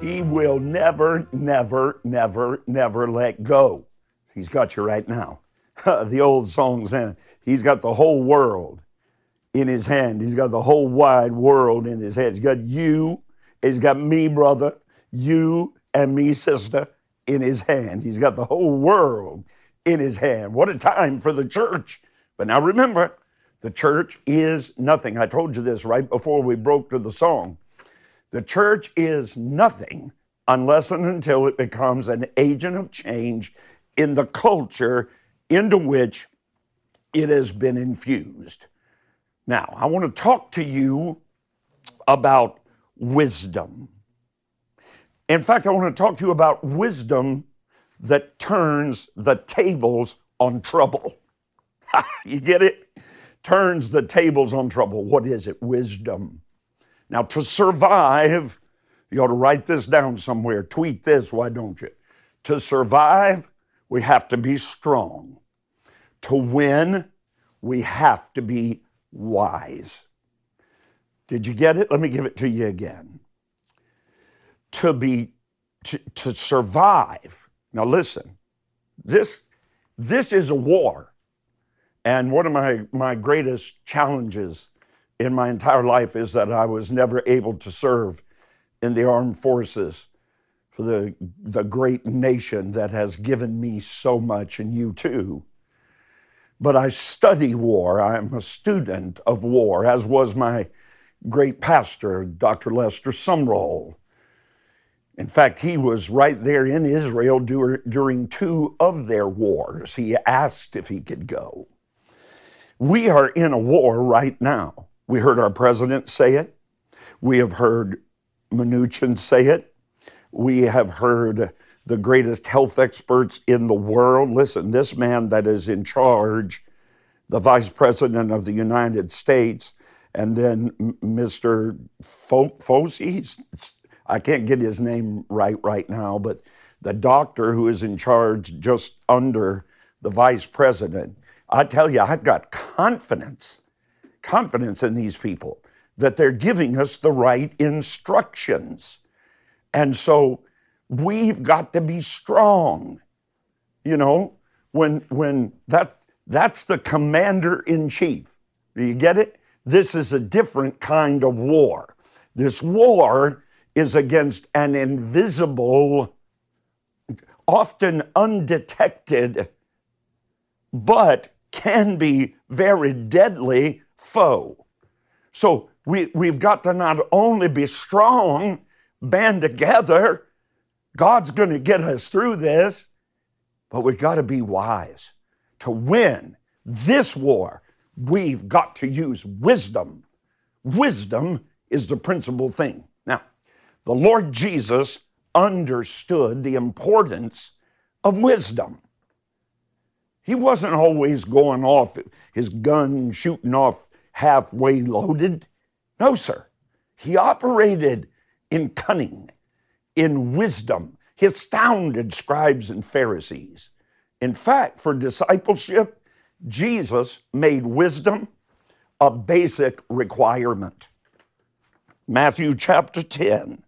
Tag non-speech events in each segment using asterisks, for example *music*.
He will never, never, never, never let go. He's got you right now. *laughs* the old song says, He's got the whole world in his hand. He's got the whole wide world in his hand. He's got you, he's got me, brother, you and me, sister, in his hand. He's got the whole world in his hand. What a time for the church. But now remember, the church is nothing. I told you this right before we broke to the song. The church is nothing unless and until it becomes an agent of change in the culture into which it has been infused. Now, I want to talk to you about wisdom. In fact, I want to talk to you about wisdom that turns the tables on trouble. *laughs* you get it? Turns the tables on trouble. What is it? Wisdom. Now, to survive, you ought to write this down somewhere. Tweet this, why don't you? To survive, we have to be strong. To win, we have to be wise. Did you get it? Let me give it to you again. To be to, to survive. Now listen. This this is a war. And one of my, my greatest challenges in my entire life is that I was never able to serve in the armed forces for the, the great nation that has given me so much, and you too. But I study war. I'm a student of war, as was my great pastor, Dr. Lester Sumrall. In fact, he was right there in Israel during two of their wars. He asked if he could go. We are in a war right now. We heard our president say it. We have heard Mnuchin say it. We have heard the greatest health experts in the world. Listen, this man that is in charge, the vice president of the United States, and then Mr. Fauci, I can't get his name right right now, but the doctor who is in charge just under the vice president. I tell you, I've got confidence confidence in these people that they're giving us the right instructions. And so we've got to be strong. You know, when when that that's the commander in chief. Do you get it? This is a different kind of war. This war is against an invisible, often undetected, but can be very deadly foe. So we, we've got to not only be strong, band together, God's going to get us through this, but we've got to be wise. To win this war, we've got to use wisdom. Wisdom is the principal thing. Now, the Lord Jesus understood the importance of wisdom. He wasn't always going off his gun, shooting off halfway loaded. No, sir. He operated in cunning, in wisdom. He astounded scribes and Pharisees. In fact, for discipleship, Jesus made wisdom a basic requirement. Matthew chapter 10.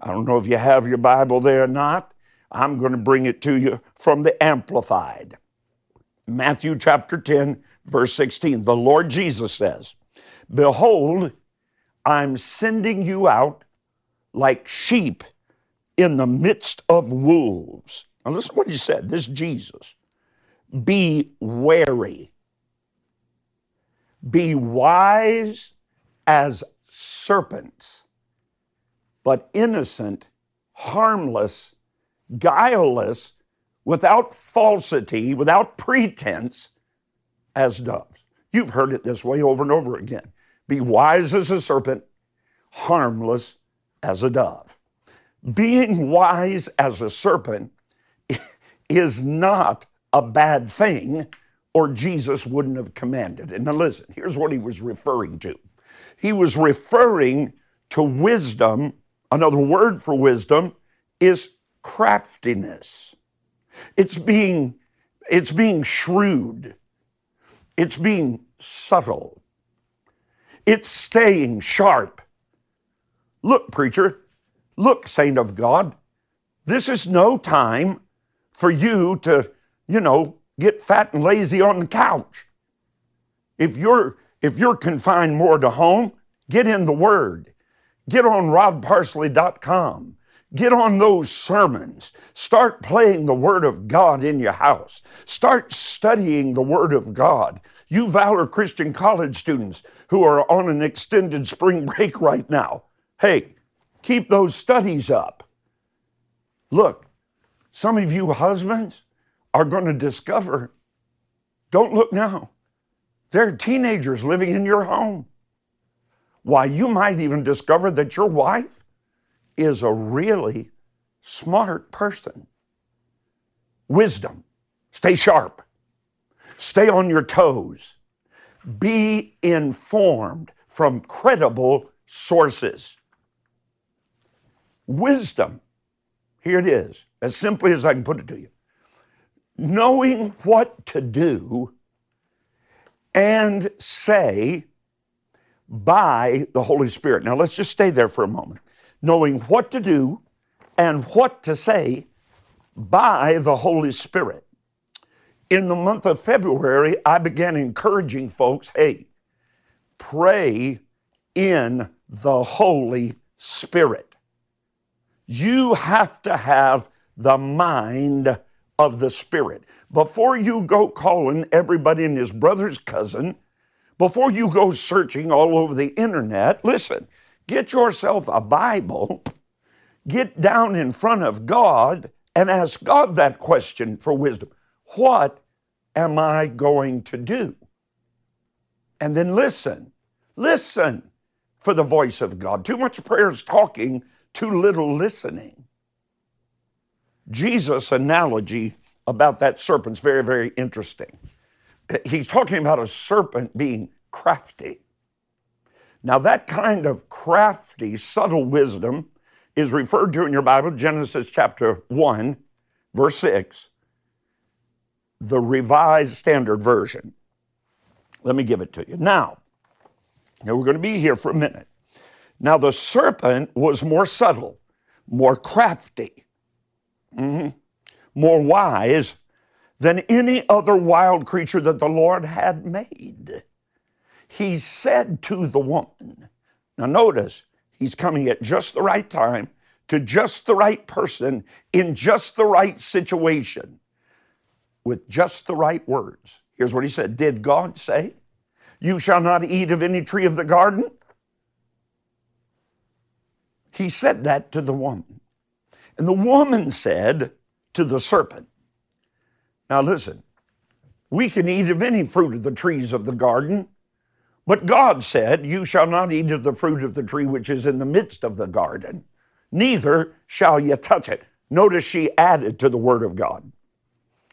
I don't know if you have your Bible there or not. I'm going to bring it to you from the Amplified. Matthew chapter 10, verse 16. The Lord Jesus says, Behold, I'm sending you out like sheep in the midst of wolves. Now, listen what he said. This Jesus. Be wary. Be wise as serpents, but innocent, harmless, guileless, without falsity, without pretense, as doves. You've heard it this way over and over again. Be wise as a serpent, harmless as a dove. Being wise as a serpent *laughs* is not a bad thing, or Jesus wouldn't have commanded it. Now, listen, here's what he was referring to. He was referring to wisdom. Another word for wisdom is craftiness. It's being, it's being shrewd. It's being subtle. It's staying sharp. Look, preacher, Look, saint of God, this is no time for you to, you know, get fat and lazy on the couch. If you're if you're confined more to home, get in the Word. Get on rodparsley.com. Get on those sermons. Start playing the Word of God in your house. Start studying the Word of God. You Valor Christian College students who are on an extended spring *laughs* break right now, hey, keep those studies up. Look, some of you husbands are going to discover, don't look now, there are teenagers living in your home. Why, you might even discover that your wife is a really smart person. Wisdom. Stay sharp. Stay on your toes. Be informed from credible sources. Wisdom. Here it is, as simply as I can put it to you. Knowing what to do and say by the Holy Spirit. Now let's just stay there for a moment. Knowing what to do and what to say by the Holy Spirit. In the month of February, I began encouraging folks hey, pray in the Holy Spirit. You have to have the mind of the Spirit. Before you go calling everybody and his brother's cousin, before you go searching all over the internet, listen, get yourself a Bible, get down in front of God, and ask God that question for wisdom. What am I going to do? And then listen, listen for the voice of God. Too much prayer is talking, too little listening. Jesus' analogy about that serpent's very, very interesting. He's talking about a serpent being crafty. Now, that kind of crafty, subtle wisdom is referred to in your Bible, Genesis chapter 1, verse 6, the Revised Standard Version. Let me give it to you. Now, now we're going to be here for a minute. Now, the serpent was more subtle, more crafty. Mm-hmm more wise than any other wild creature that the Lord had made. He said to the woman, now notice, he's coming at just the right time to just the right person in just the right situation with just the right words. Here's what he said Did God say, You shall not eat of any tree of the garden? He said that to the woman. And the woman said, to the serpent. Now, listen, we can eat of any fruit of the trees of the garden, but God said, You shall not eat of the fruit of the tree which is in the midst of the garden, neither shall ye touch it. Notice she added to the word of God.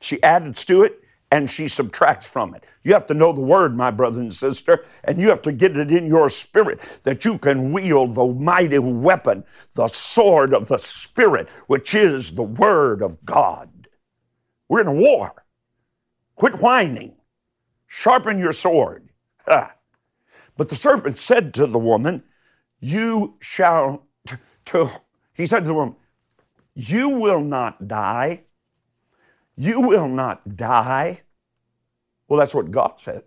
She added to it and she subtracts from it. You have to know the word, my brother and sister, and you have to get it in your spirit that you can wield the mighty weapon, the sword of the spirit, which is the word of God. We're in a war. Quit whining. Sharpen your sword. But the serpent said to the woman, You shall, t- he said to the woman, You will not die you will not die. Well, that's what God said.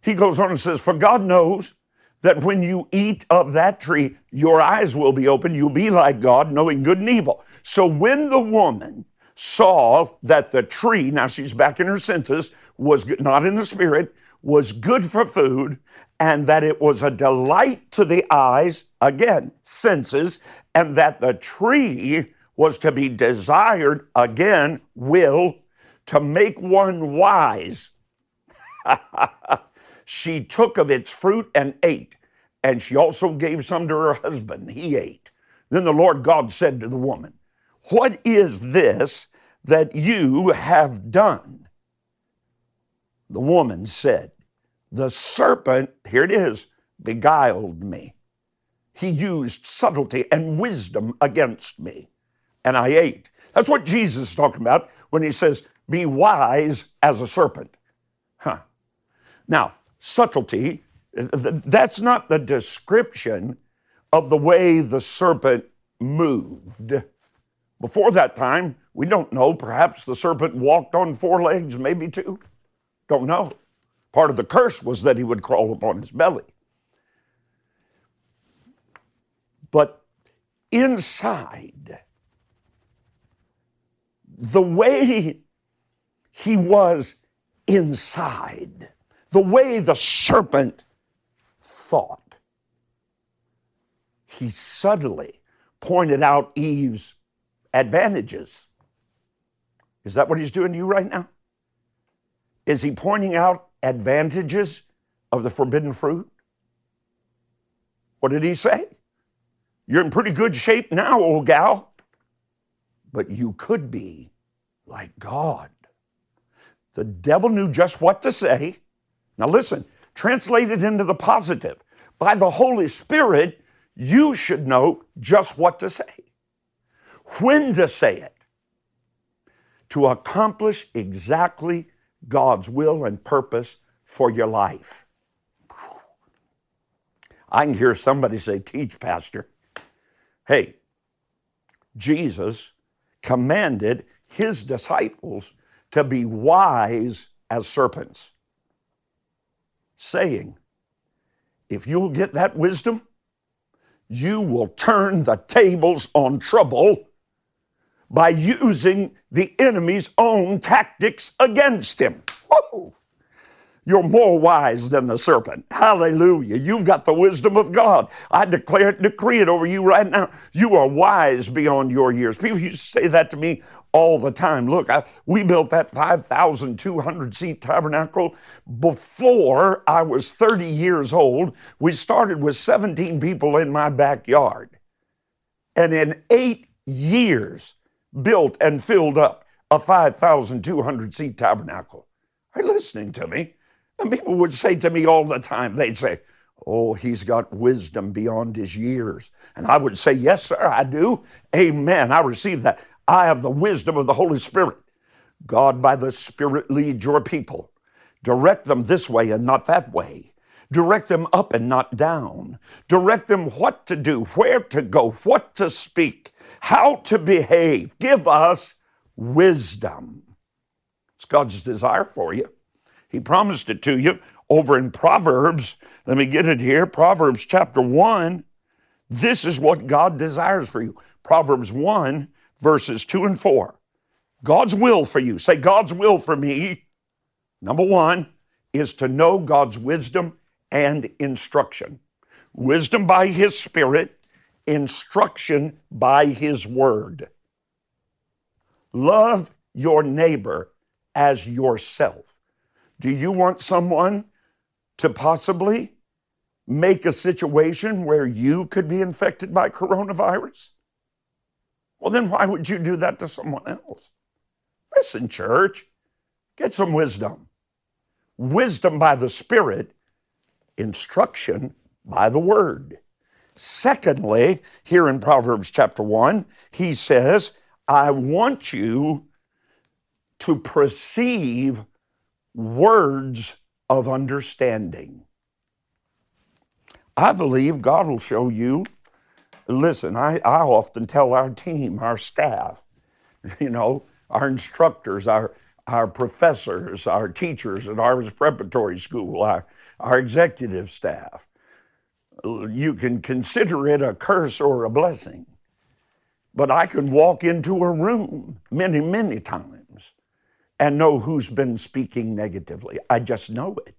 He goes on and says, For God knows that when you eat of that tree, your eyes will be open. You'll be like God, knowing good and evil. So when the woman saw that the tree, now she's back in her senses, was not in the spirit, was good for food, and that it was a delight to the eyes, again, senses, and that the tree was to be desired, again, will, to make one wise. *laughs* she took of its fruit and ate, and she also gave some to her husband. He ate. Then the Lord God said to the woman, What is this that you have done? The woman said, The serpent, here it is, beguiled me. He used subtlety and wisdom against me and I ate. That's what Jesus is talking about when he says, be wise as a serpent. Huh. Now, subtlety, that's not the description of the way the serpent moved. Before that time, we don't know. Perhaps the serpent walked on four legs, maybe two. Don't know. Part of the curse was that he would crawl upon his belly. But inside, the way he was inside, the way the serpent thought, he subtly pointed out Eve's advantages. Is that what he's doing to you right now? Is he pointing out advantages of the forbidden fruit? What did he say? You're in pretty good shape now, old gal, but you could be like God. The devil knew just what to say. Now, listen, translated into the positive. By the Holy Spirit, you should know just what to say, when to say it, to accomplish exactly God's will and purpose for your life. I can hear somebody say, Teach, Pastor. Hey, Jesus commanded his disciples to be wise as serpents, saying, If you'll get that wisdom, you will turn the tables on trouble by using the enemy's own tactics against him. Whoa. You're more wise than the serpent. Hallelujah. You've got the wisdom of God. I declare it, decree it over you right now. You are wise beyond your years. People used to say that to me all the time. Look, I, we built that 5,200 seat tabernacle before I was 30 years old. We started with 17 people in my backyard. And in eight years, built and filled up a 5,200 seat tabernacle. Are you listening to me? And people would say to me all the time, they'd say, Oh, he's got wisdom beyond his years. And I would say, Yes, sir, I do. Amen. I receive that. I have the wisdom of the Holy Spirit. God, by the Spirit, lead your people. Direct them this way and not that way. Direct them up and not down. Direct them what to do, where to go, what to speak, how to behave. Give us wisdom. It's God's desire for you. He promised it to you over in Proverbs. Let me get it here. Proverbs chapter 1. This is what God desires for you. Proverbs 1, verses 2 and 4. God's will for you. Say, God's will for me. Number one is to know God's wisdom and instruction. Wisdom by His Spirit, instruction by His Word. Love your neighbor as yourself. Do you want someone to possibly make a situation where you could be infected by coronavirus? Well, then why would you do that to someone else? Listen, church, get some wisdom. Wisdom by the Spirit, instruction by the Word. Secondly, here in Proverbs chapter 1, he says, I want you to perceive words of understanding. I believe God will show you. Listen, I, I often tell our team, our staff, *laughs* you know, our instructors, our, our professors, our teachers at Harvest Preparatory School, our, our executive staff, you can consider it a curse or a blessing. But I can walk into a room many, many times and know who's been speaking negatively. I just know it.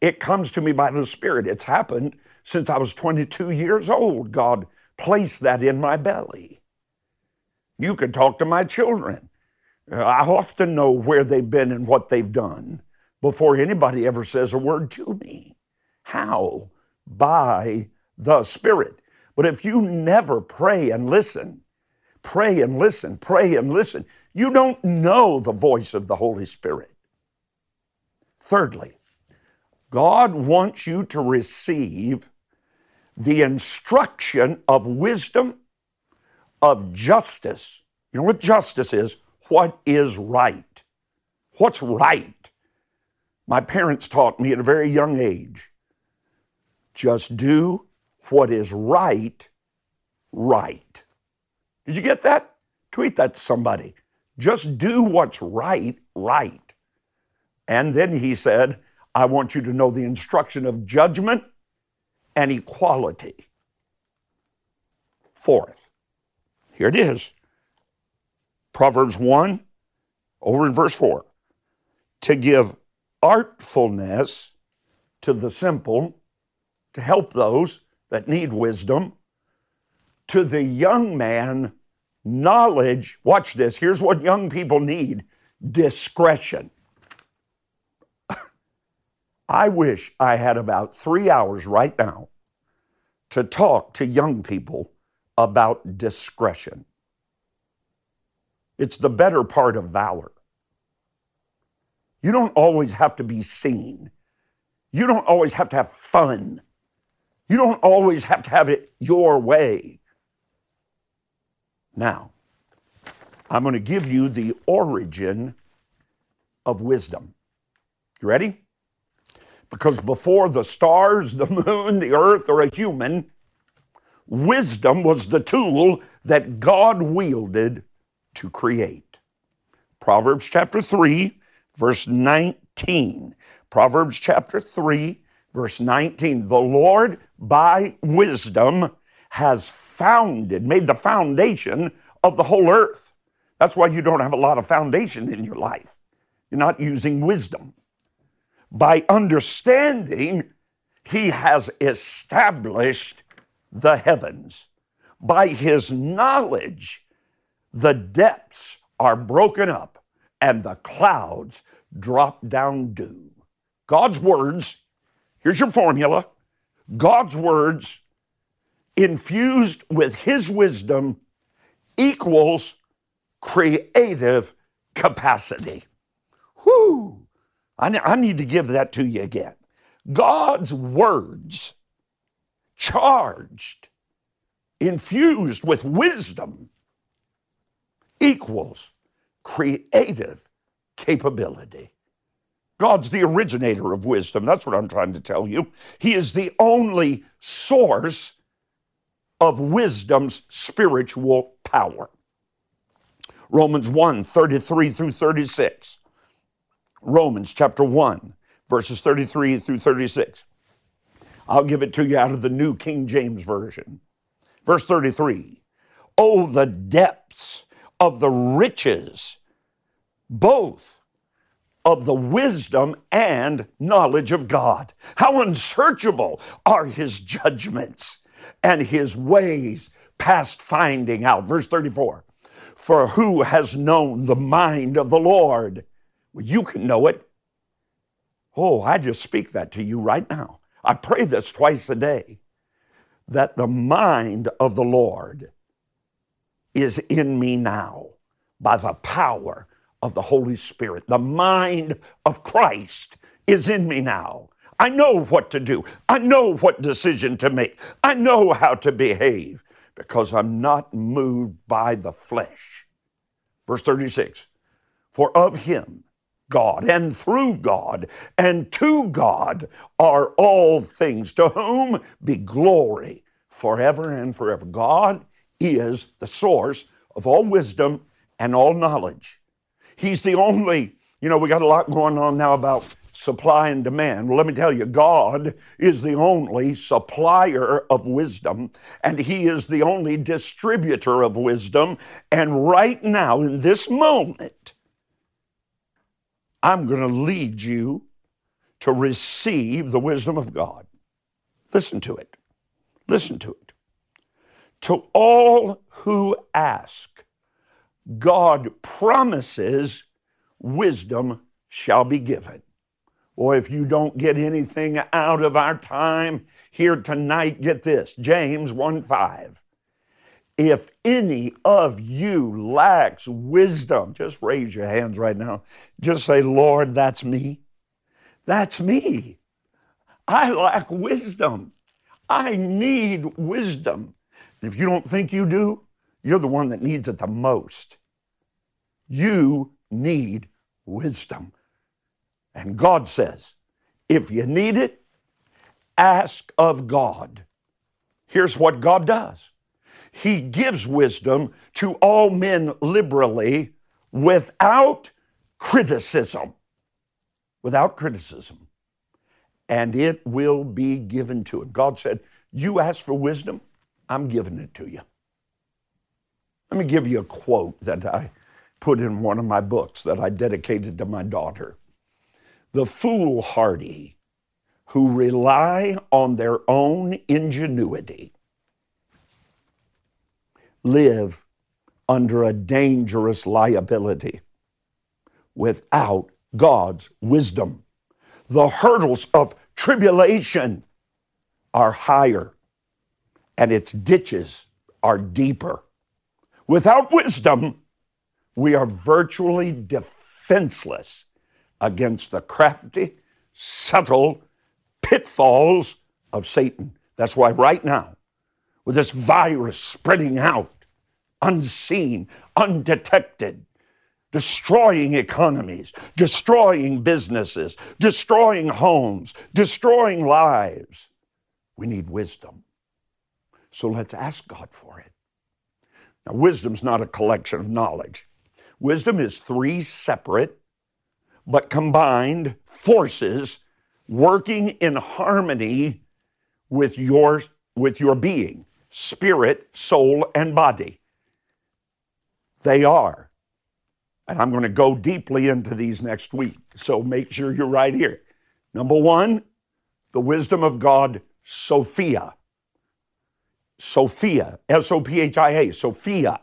It comes to me by the Spirit. It's happened since I was 22 years old. God placed that in my belly. You can talk to my children. I often know where they've been and what they've done before anybody ever says a word to me. How? By the Spirit. But if you never pray and listen, pray and listen, pray and listen, you don't know the voice of the Holy Spirit. Thirdly, God wants you to receive the instruction of wisdom, of justice. You know what justice is? What is right? What's right? My parents taught me at a very young age just do what is right right. Did you get that? Tweet that to somebody. Just do what's right, right. And then he said, I want you to know the instruction of judgment and equality. Fourth, here it is Proverbs 1, over in verse 4. To give artfulness to the simple, to help those that need wisdom, to the young man, knowledge. Watch this. Here's what young people need discretion. *coughs* I wish I had about three hours right now to talk to young people about discretion. It's the better part of valor. You don't always have to be seen. You don't always have to have fun. You don't always have to have it your way. Now, I'm going to give you the origin of wisdom. You ready? Because before the stars, the moon, the earth, or a human, wisdom was the tool that God wielded to create. Proverbs chapter 3, verse 19. Proverbs chapter 3, verse 19. The Lord by wisdom has founded, made the foundation of the whole earth. That's why you don't have a lot of foundation in your life. You're not using wisdom. By understanding, he has established the heavens. By his knowledge, the depths are broken up and the clouds drop down dew. God's words, here's your formula God's words infused with his wisdom equals creative capacity. Whoo! I, I need to give that to you again. God's words charged, infused with wisdom equals creative capability. God's the originator of wisdom. That's what I'm trying to tell you. He is the only source of wisdom's spiritual power. Romans 1 33 through 36. Romans chapter 1, verses 33 through 36. I'll give it to you out of the New King James Version. Verse 33 Oh, the depths of the riches, both of the wisdom and knowledge of God. How unsearchable are his judgments and his ways past finding out. Verse 34 For who has known the mind of the Lord? Well, you can know it. Oh, I just speak that to you right now. I pray this twice a day that the mind of the Lord is in me now by the power of the Holy Spirit. The mind of Christ is in me now. I know what to do. I know what decision to make. I know how to behave because I'm not moved by the flesh. Verse 36 For of him, God, and through God, and to God are all things, to whom be glory forever and forever. God is the source of all wisdom and all knowledge. He's the only, you know, we got a lot going on now about supply and demand. Well, let me tell you, God is the only supplier of wisdom, and He is the only distributor of wisdom. And right now, in this moment, I'm going to lead you to receive the wisdom of God. Listen to it. Listen to it. To all who ask, God promises wisdom shall be given. Or if you don't get anything out of our time here tonight, get this James 1 5. If any of you lacks wisdom, just raise your hands right now. Just say, Lord, that's me. That's me. I lack wisdom. I need wisdom. And if you don't think you do, you're the one that needs it the most. You need wisdom. And God says, if you need it, ask of God. Here's what God does He gives wisdom to all men liberally without criticism. Without criticism. And it will be given to him. God said, You ask for wisdom, I'm giving it to you. Let me give you a quote that I put in one of my books that I dedicated to my daughter. The foolhardy who rely on their own ingenuity live under a dangerous liability without God's wisdom. The hurdles of tribulation are higher and its ditches are deeper. Without wisdom, we are virtually defenseless against the crafty, subtle pitfalls of Satan. That's why, right now, with this virus spreading out, unseen, undetected, destroying economies, destroying businesses, destroying homes, destroying lives, we need wisdom. So let's ask God for it. Now, wisdom's not a collection of knowledge. Wisdom is three separate but combined forces working in harmony with your, with your being, spirit, soul, and body. They are. And I'm going to go deeply into these next week. So make sure you're right here. Number one, the wisdom of God, Sophia. Sophia, S O P H I A, Sophia.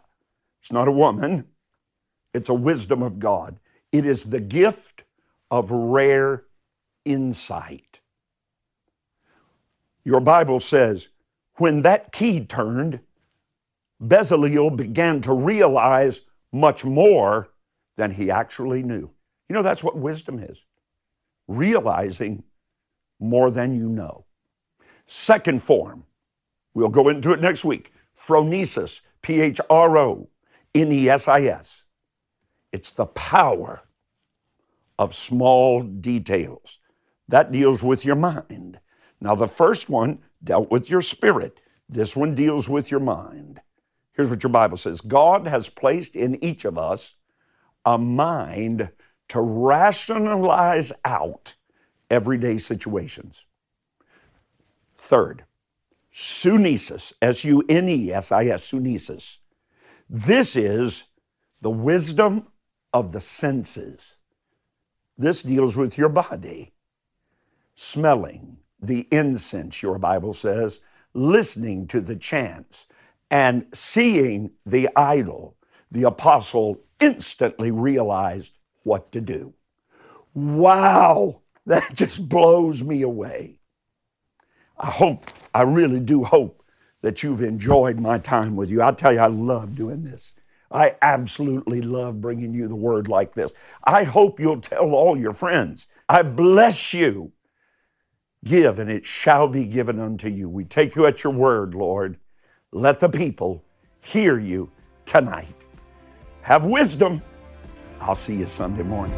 It's not a woman, it's a wisdom of God. It is the gift of rare insight. Your Bible says, when that key turned, Bezaleel began to realize much more than he actually knew. You know, that's what wisdom is realizing more than you know. Second form, we'll go into it next week phronesis, P H R O N E S I S. It's the power of small details. That deals with your mind. Now, the first one dealt with your spirit. This one deals with your mind. Here's what your Bible says God has placed in each of us a mind to rationalize out everyday situations. Third, sunesis, S U N E S I S, sunesis. This is the wisdom of the senses. This deals with your body. Smelling the incense, your Bible says, listening to the chants, and seeing the idol. The apostle instantly realized what to do. Wow, that *laughs* just blows me away. I hope, I really do hope that you've enjoyed my time with you. I tell you, I love doing this. I absolutely love bringing you the word like this. I hope you'll tell all your friends. I bless you. Give, and it shall be given unto you. We take you at your word, Lord. Let the people hear you tonight. Have wisdom. I'll see you Sunday morning.